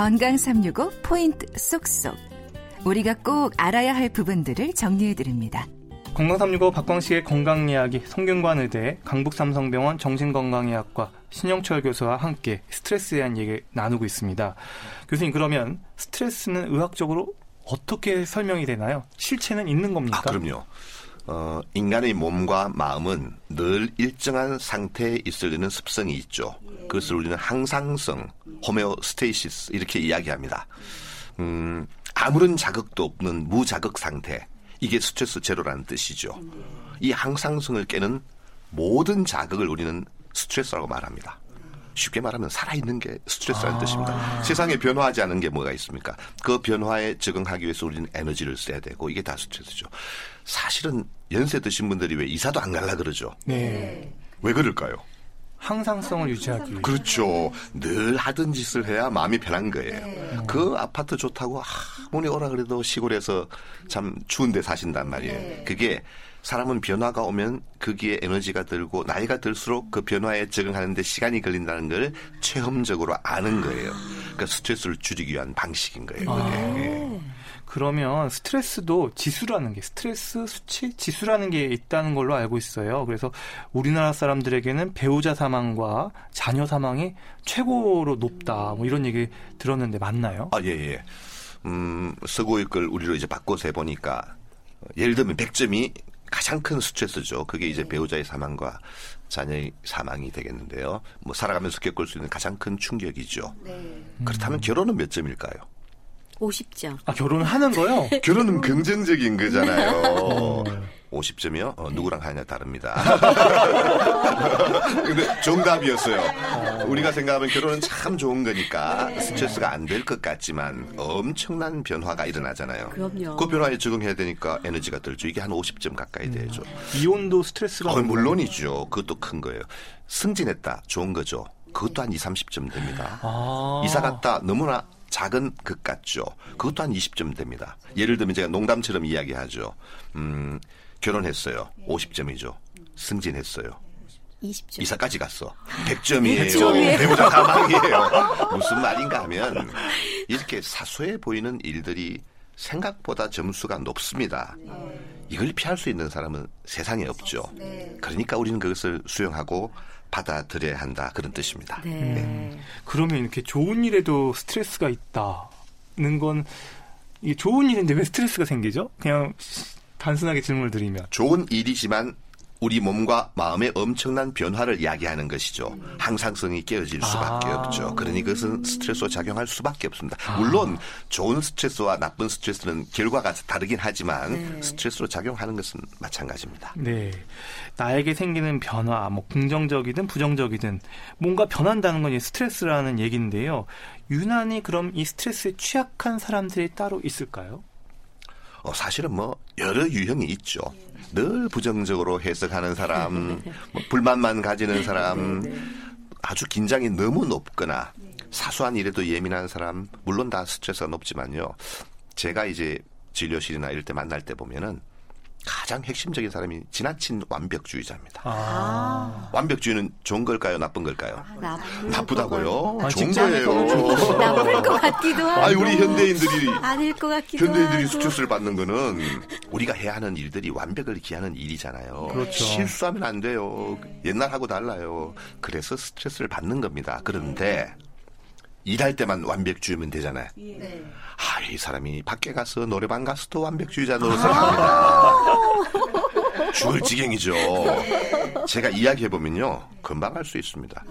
건강 365 포인트 쏙쏙. 우리가 꼭 알아야 할 부분들을 정리해 드립니다. 건강 365 박광식의 건강 이야기 성균관 의대 강북삼성병원 정신건강의학과 신영철 교수와 함께 스트레스에 대한 얘기 나누고 있습니다. 교수님 그러면 스트레스는 의학적으로 어떻게 설명이 되나요? 실체는 있는 겁니까? 아, 그럼요. 어, 인간의 몸과 마음은 늘 일정한 상태에 있으려는 습성이 있죠. 그것을 우리는 항상성, 호메오스테이시스 이렇게 이야기합니다. 음, 아무런 자극도 없는 무자극 상태. 이게 스트레스 제로라는 뜻이죠. 이 항상성을 깨는 모든 자극을 우리는 스트레스라고 말합니다. 쉽게 말하면 살아있는 게 스트레스라는 아. 뜻입니다. 세상에 변화하지 않은 게 뭐가 있습니까? 그 변화에 적응하기 위해서 우리는 에너지를 써야 되고 이게 다 스트레스죠. 사실은 연세 드신 분들이 왜 이사도 안 갈라 그러죠? 네. 왜 그럴까요? 항상성을 유지하기 위해. 그렇죠. 늘 하던 짓을 해야 마음이 편한 거예요. 네. 그 아파트 좋다고 아무리 오라 그래도 시골에서 참 추운데 사신단 말이에요. 네. 그게 사람은 변화가 오면 거기에 에너지가 들고 나이가 들수록 그 변화에 적응하는데 시간이 걸린다는 걸 체험적으로 아는 거예요. 그러니까 스트레스를 줄이기 위한 방식인 거예요. 아. 네. 그러면 스트레스도 지수라는 게 스트레스 수치 지수라는 게 있다는 걸로 알고 있어요. 그래서 우리나라 사람들에게는 배우자 사망과 자녀 사망이 최고로 높다. 뭐 이런 얘기 들었는데 맞나요? 아, 예, 예. 음, 서구의 걸 우리로 이제 바꿔서 해 보니까 예를 들면 100점이 가장 큰 스트레스죠. 그게 이제 배우자의 사망과 자녀의 사망이 되겠는데요. 뭐 살아가면서 겪을 수 있는 가장 큰 충격이죠. 네. 그렇다면 결혼은 몇 점일까요? 50점. 아, 결혼하는 거요? 결혼은 긍정적인 거잖아요. 50점이요? 어, 누구랑 하냐 다릅니다. 근데 정답이었어요. 우리가 생각하면 결혼은 참 좋은 거니까 스트레스가 안 될 것 같지만 엄청난 변화가 일어나잖아요. 그럼요. 그 변화에 적응해야 되니까 에너지가 들죠. 이게 한 50점 가까이 되죠. 이혼도 스트레스가 어, 물론이죠. 그것도 큰 거예요. 승진했다. 좋은 거죠. 그것도 한 2, 30점 됩니다. 아. 이사 갔다 너무나 작은 것 같죠. 그것도 한 20점 됩니다. 예를 들면 제가 농담처럼 이야기하죠. 음, 결혼했어요. 50점이죠. 승진했어요. 20점. 이사까지 갔어. 100점이에요. 100점이에요. 배우자 사망이에요. 무슨 말인가 하면 이렇게 사소해 보이는 일들이 생각보다 점수가 높습니다. 이걸 피할 수 있는 사람은 세상에 없죠. 그러니까 우리는 그것을 수용하고 받아들여야 한다 그런 뜻입니다. 네. 네. 그러면 이렇게 좋은 일에도 스트레스가 있다는 건 이게 좋은 일인데 왜 스트레스가 생기죠? 그냥 단순하게 질문을 드리면 좋은 일이지만 우리 몸과 마음의 엄청난 변화를 이야기하는 것이죠. 항상성이 깨어질 수밖에 아. 없죠. 그러니 그것은 스트레스로 작용할 수밖에 없습니다. 아. 물론 좋은 스트레스와 나쁜 스트레스는 결과가 다르긴 하지만 네. 스트레스로 작용하는 것은 마찬가지입니다. 네. 나에게 생기는 변화, 뭐 긍정적이든 부정적이든 뭔가 변한다는 건 스트레스라는 얘기인데요. 유난히 그럼 이 스트레스에 취약한 사람들이 따로 있을까요? 어, 사실은 뭐 여러 유형이 있죠. 늘 부정적으로 해석하는 사람, 뭐 불만만 가지는 사람, 아주 긴장이 너무 높거나 사소한 일에도 예민한 사람, 물론 다 스트레스가 높지만요. 제가 이제 진료실이나 이럴 때 만날 때 보면은 가장 핵심적인 사람이 지나친 완벽주의자입니다. 아. 완벽주의는 좋은 걸까요? 나쁜 걸까요? 아, 나쁘다고요? 아, 좋은 거예요. 나쁠 것 같기도 하고. 아니, 우리 현대인들이. 아닐 것 같기도 현대인들이 하고. 스트레스를 받는 거는 우리가 해야 하는 일들이 완벽을 기하는 일이잖아요. 그렇죠. 실수하면 안 돼요. 옛날하고 달라요. 그래서 스트레스를 받는 겁니다. 그런데 일할 때만 완벽주의면 되잖아요. 네. 아, 이 사람이 밖에 가서 노래방 가서도 완벽주의자 노릇을 합니다. 죽을 지경이죠. 제가 이야기해보면요. 금방 할수 있습니다.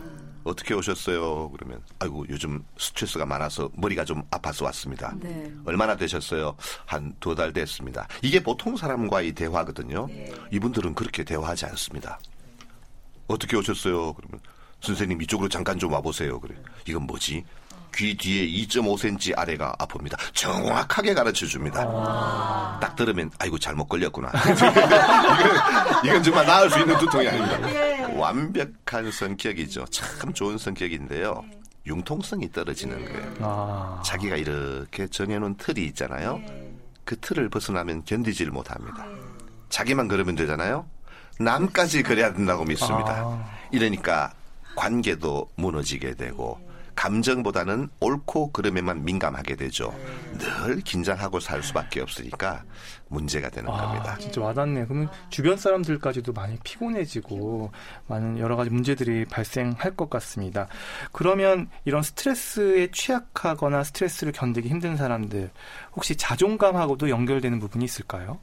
어떻게 오셨어요? 그러면 아이고 요즘 스트레스가 많아서 머리가 좀 아파서 왔습니다. 네. 얼마나 되셨어요? 한 두 달 됐습니다. 이게 보통 사람과의 대화거든요. 네. 이분들은 그렇게 대화하지 않습니다. 어떻게 오셨어요? 그러면 선생님 이쪽으로 잠깐 좀 와보세요. 그래. 이건 뭐지? 귀 뒤에 2.5cm 아래가 아픕니다. 정확하게 가르쳐 줍니다. 아. 딱 들으면 아이고 잘못 걸렸구나. 이건, 이건 정말 나을 수 있는 두통이 아닙니다. 예. 완벽한 성격이죠. 참 좋은 성격인데요. 융통성이 떨어지는 거예요. 아. 자기가 이렇게 정해놓은 틀이 있잖아요. 그 틀을 벗어나면 견디지를 못합니다. 자기만 그러면 되잖아요. 남까지 그래야 된다고 믿습니다. 아. 이러니까 관계도 무너지게 되고 감정보다는 옳고 그름에만 민감하게 되죠. 늘 긴장하고 살 수밖에 없으니까 문제가 되는 아, 겁니다. 진짜 와닿네요. 그러면 주변 사람들까지도 많이 피곤해지고 많은 여러 가지 문제들이 발생할 것 같습니다. 그러면 이런 스트레스에 취약하거나 스트레스를 견디기 힘든 사람들 혹시 자존감하고도 연결되는 부분이 있을까요?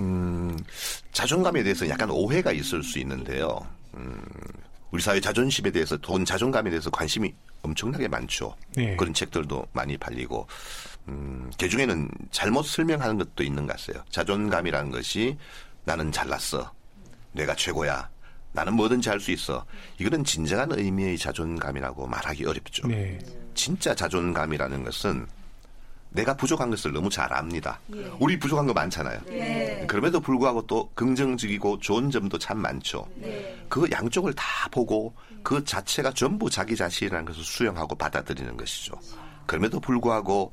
음, 자존감에 대해서 약간 오해가 있을 수 있는데요. 음, 우리 사회 자존심에 대해서 돈 자존감에 대해서 관심이 엄청나게 많죠. 네. 그런 책들도 많이 팔리고 음, 그 중에는 잘못 설명하는 것도 있는 것 같아요. 자존감이라는 것이 나는 잘났어. 내가 최고야. 나는 뭐든지 할 수 있어. 이거는 진정한 의미의 자존감이라고 말하기 어렵죠. 네. 진짜 자존감이라는 것은 내가 부족한 것을 너무 잘 압니다. 우리 부족한 거 많잖아요. 그럼에도 불구하고 또 긍정적이고 좋은 점도 참 많죠. 그 양쪽을 다 보고 그 자체가 전부 자기 자신이라는 것을 수용하고 받아들이는 것이죠. 그럼에도 불구하고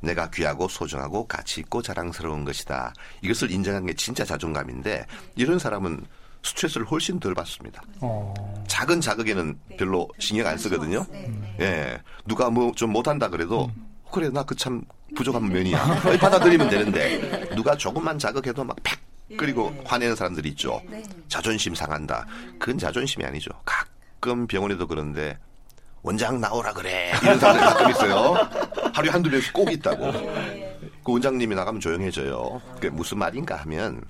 내가 귀하고 소중하고 가치 있고 자랑스러운 것이다. 이것을 인정하는 게 진짜 자존감인데 이런 사람은 스트레스를 훨씬 덜 받습니다. 어, 작은 자극에는 별로 신경 안 쓰거든요. 예. 누가 뭐 좀 못한다 그래도 그래 나그 참 부족한 면이야. 받아들이면 되는데 누가 조금만 자극해도 막팩 그리고 화내는 사람들이 있죠. 자존심 상한다. 그건 자존심이 아니죠. 가끔 병원에도 그런데 원장 나오라 그래 이런 사람들 가끔 있어요. 하루에 한두 명씩 꼭 있다고. 그 원장님이 나가면 조용해져요. 그게 무슨 말인가 하면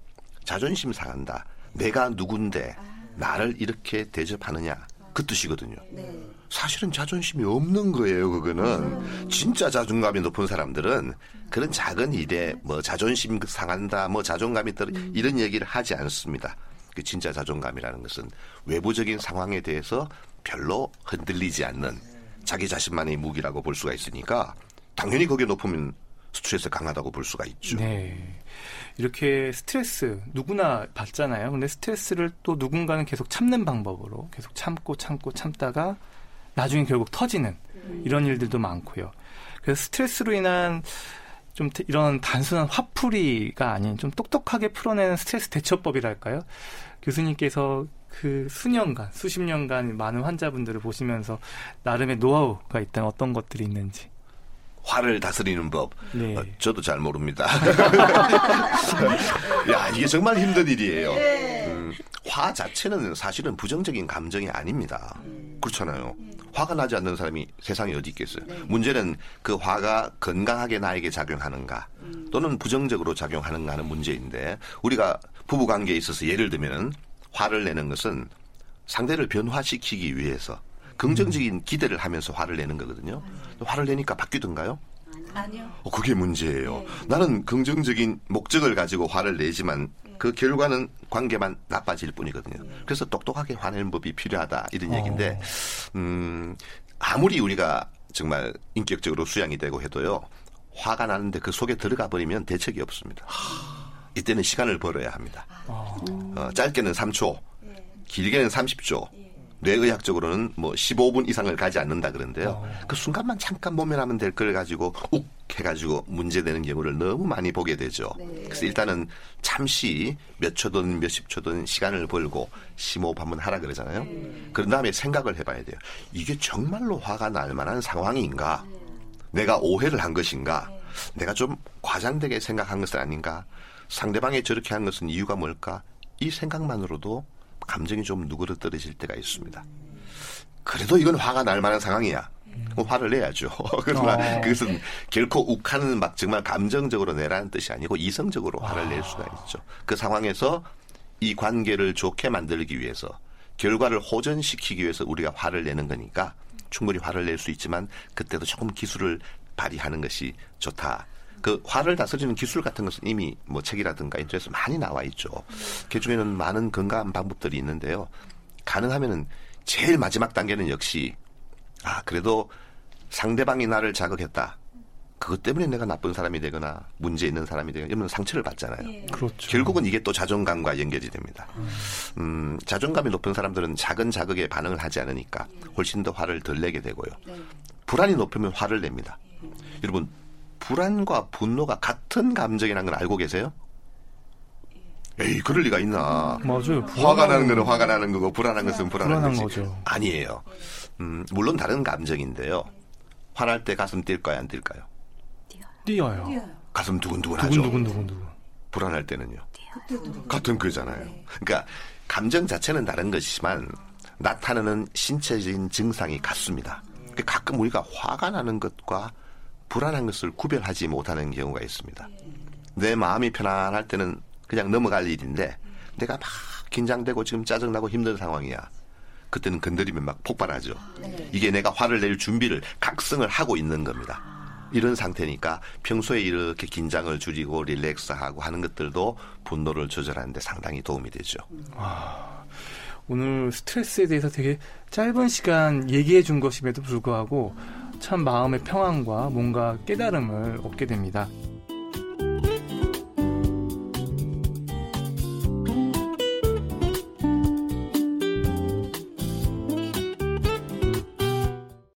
자존심 상한다. 내가 누군데 나를 이렇게 대접하느냐 그 뜻이거든요. 사실은 자존심이 없는 거예요. 그거는 진짜 자존감이 높은 사람들은 그런 작은 일에 뭐 자존심 상한다, 뭐 자존감이 떨어 이런 얘기를 하지 않습니다. 그 진짜 자존감이라는 것은 외부적인 상황에 대해서 별로 흔들리지 않는 자기 자신만의 무기라고 볼 수가 있으니까 당연히 거기에 높으면 스트레스 강하다고 볼 수가 있죠. 네. 이렇게 스트레스 누구나 받잖아요. 근데 스트레스를 또 누군가는 계속 참는 방법으로 계속 참고 참고 참다가 나중에 결국 터지는 이런 일들도 많고요. 그래서 스트레스로 인한 좀 태- 이런 단순한 화풀이가 아닌 좀 똑똑하게 풀어내는 스트레스 대처법이랄까요? 교수님께서 그 수년간, 수십 년간 많은 환자분들을 보시면서 나름의 노하우가 있다면 어떤 것들이 있는지. 화를 다스리는 법. 네. 어, 저도 잘 모릅니다. 야, 이게 정말 힘든 일이에요. 음, 화 자체는 사실은 부정적인 감정이 아닙니다. 그렇잖아요. 화가 나지 않는 사람이 세상에 어디 있겠어요. 문제는 그 화가 건강하게 나에게 작용하는가 또는 부정적으로 작용하는가 하는 문제인데 우리가 부부 관계에 있어서 예를 들면은 화를 내는 것은 상대를 변화시키기 위해서 긍정적인 기대를 하면서 화를 내는 거거든요. 화를 내니까 바뀌던가요? 아니요. 어, 그게 문제예요. 나는 긍정적인 목적을 가지고 화를 내지만 그 결과는 관계만 나빠질 뿐이거든요. 그래서 똑똑하게 화내는 법이 필요하다 이런 얘기인데, 음, 아무리 우리가 정말 인격적으로 수양이 되고 해도요, 화가 나는데 그 속에 들어가 버리면 대책이 없습니다. 이때는 시간을 벌어야 합니다. 어, 짧게는 3초, 길게는 30초. 뇌의학적으로는 뭐 15분 이상을 가지 않는다 그런데요. 그 순간만 잠깐 모면하면 될 걸 가지고 욱 해가지고 문제되는 경우를 너무 많이 보게 되죠. 그래서 일단은 잠시 몇 초든 몇십 초든 시간을 벌고 심호흡 한번 하라 그러잖아요. 그런 다음에 생각을 해봐야 돼요. 이게 정말로 화가 날 만한 상황인가? 내가 오해를 한 것인가? 내가 좀 과장되게 생각한 것은 아닌가? 상대방이 저렇게 한 것은 이유가 뭘까? 이 생각만으로도 감정이 좀 누그러뜨려질 때가 있습니다. 그래도 이건 화가 날 만한 상황이야. 그럼 화를 내야죠. 그러나 어. 그것은 결코 욱하는 막 정말 감정적으로 내라는 뜻이 아니고 이성적으로 화를 낼 수가 있죠. 그 상황에서 이 관계를 좋게 만들기 위해서 결과를 호전시키기 위해서 우리가 화를 내는 거니까 충분히 화를 낼 수 있지만 그때도 조금 기술을 발휘하는 것이 좋다. 그 화를 다스리는 기술 같은 것은 이미 뭐 책이라든가 인터넷에 많이 나와 있죠. 그 중에는 많은 건강한 방법들이 있는데요. 가능하면은 제일 마지막 단계는 역시 아 그래도 상대방이 나를 자극했다. 그것 때문에 내가 나쁜 사람이 되거나 문제 있는 사람이 되거나 이러면 상처를 받잖아요. 그렇죠. 결국은 이게 또 자존감과 연결이 됩니다. 음, 자존감이 높은 사람들은 작은 자극에 반응을 하지 않으니까 훨씬 더 화를 덜 내게 되고요. 불안이 높으면 화를 냅니다. 여러분, 불안과 분노가 같은 감정이라는 걸 알고 계세요? 에이, 그럴 리가 있나. 맞아요. 화가 불안한 나는 거는 화가 나는 거고, 불안한 것은 불안한, 불안한 거지. 거죠. 아니에요. 음, 물론 다른 감정인데요. 화날 때 가슴 뛸까요, 안 뛸까요? 뛰어요. 가슴 두근두근하죠. 두근두근두근두근. 불안할 때는요. 같은 거잖아요. 그러니까 감정 자체는 다른 것이지만 나타나는 신체적인 증상이 같습니다. 그러니까 가끔 우리가 화가 나는 것과 불안한 것을 구별하지 못하는 경우가 있습니다. 내 마음이 편안할 때는 그냥 넘어갈 일인데 내가 막 긴장되고 지금 짜증나고 힘든 상황이야. 그때는 건드리면 막 폭발하죠. 이게 내가 화를 낼 준비를 각성을 하고 있는 겁니다. 이런 상태니까 평소에 이렇게 긴장을 줄이고 릴렉스하고 하는 것들도 분노를 조절하는데 상당히 도움이 되죠. 오늘 스트레스에 대해서 되게 짧은 시간 얘기해 준 것임에도 불구하고 참 마음의 평안과 뭔가 깨달음을 얻게 됩니다.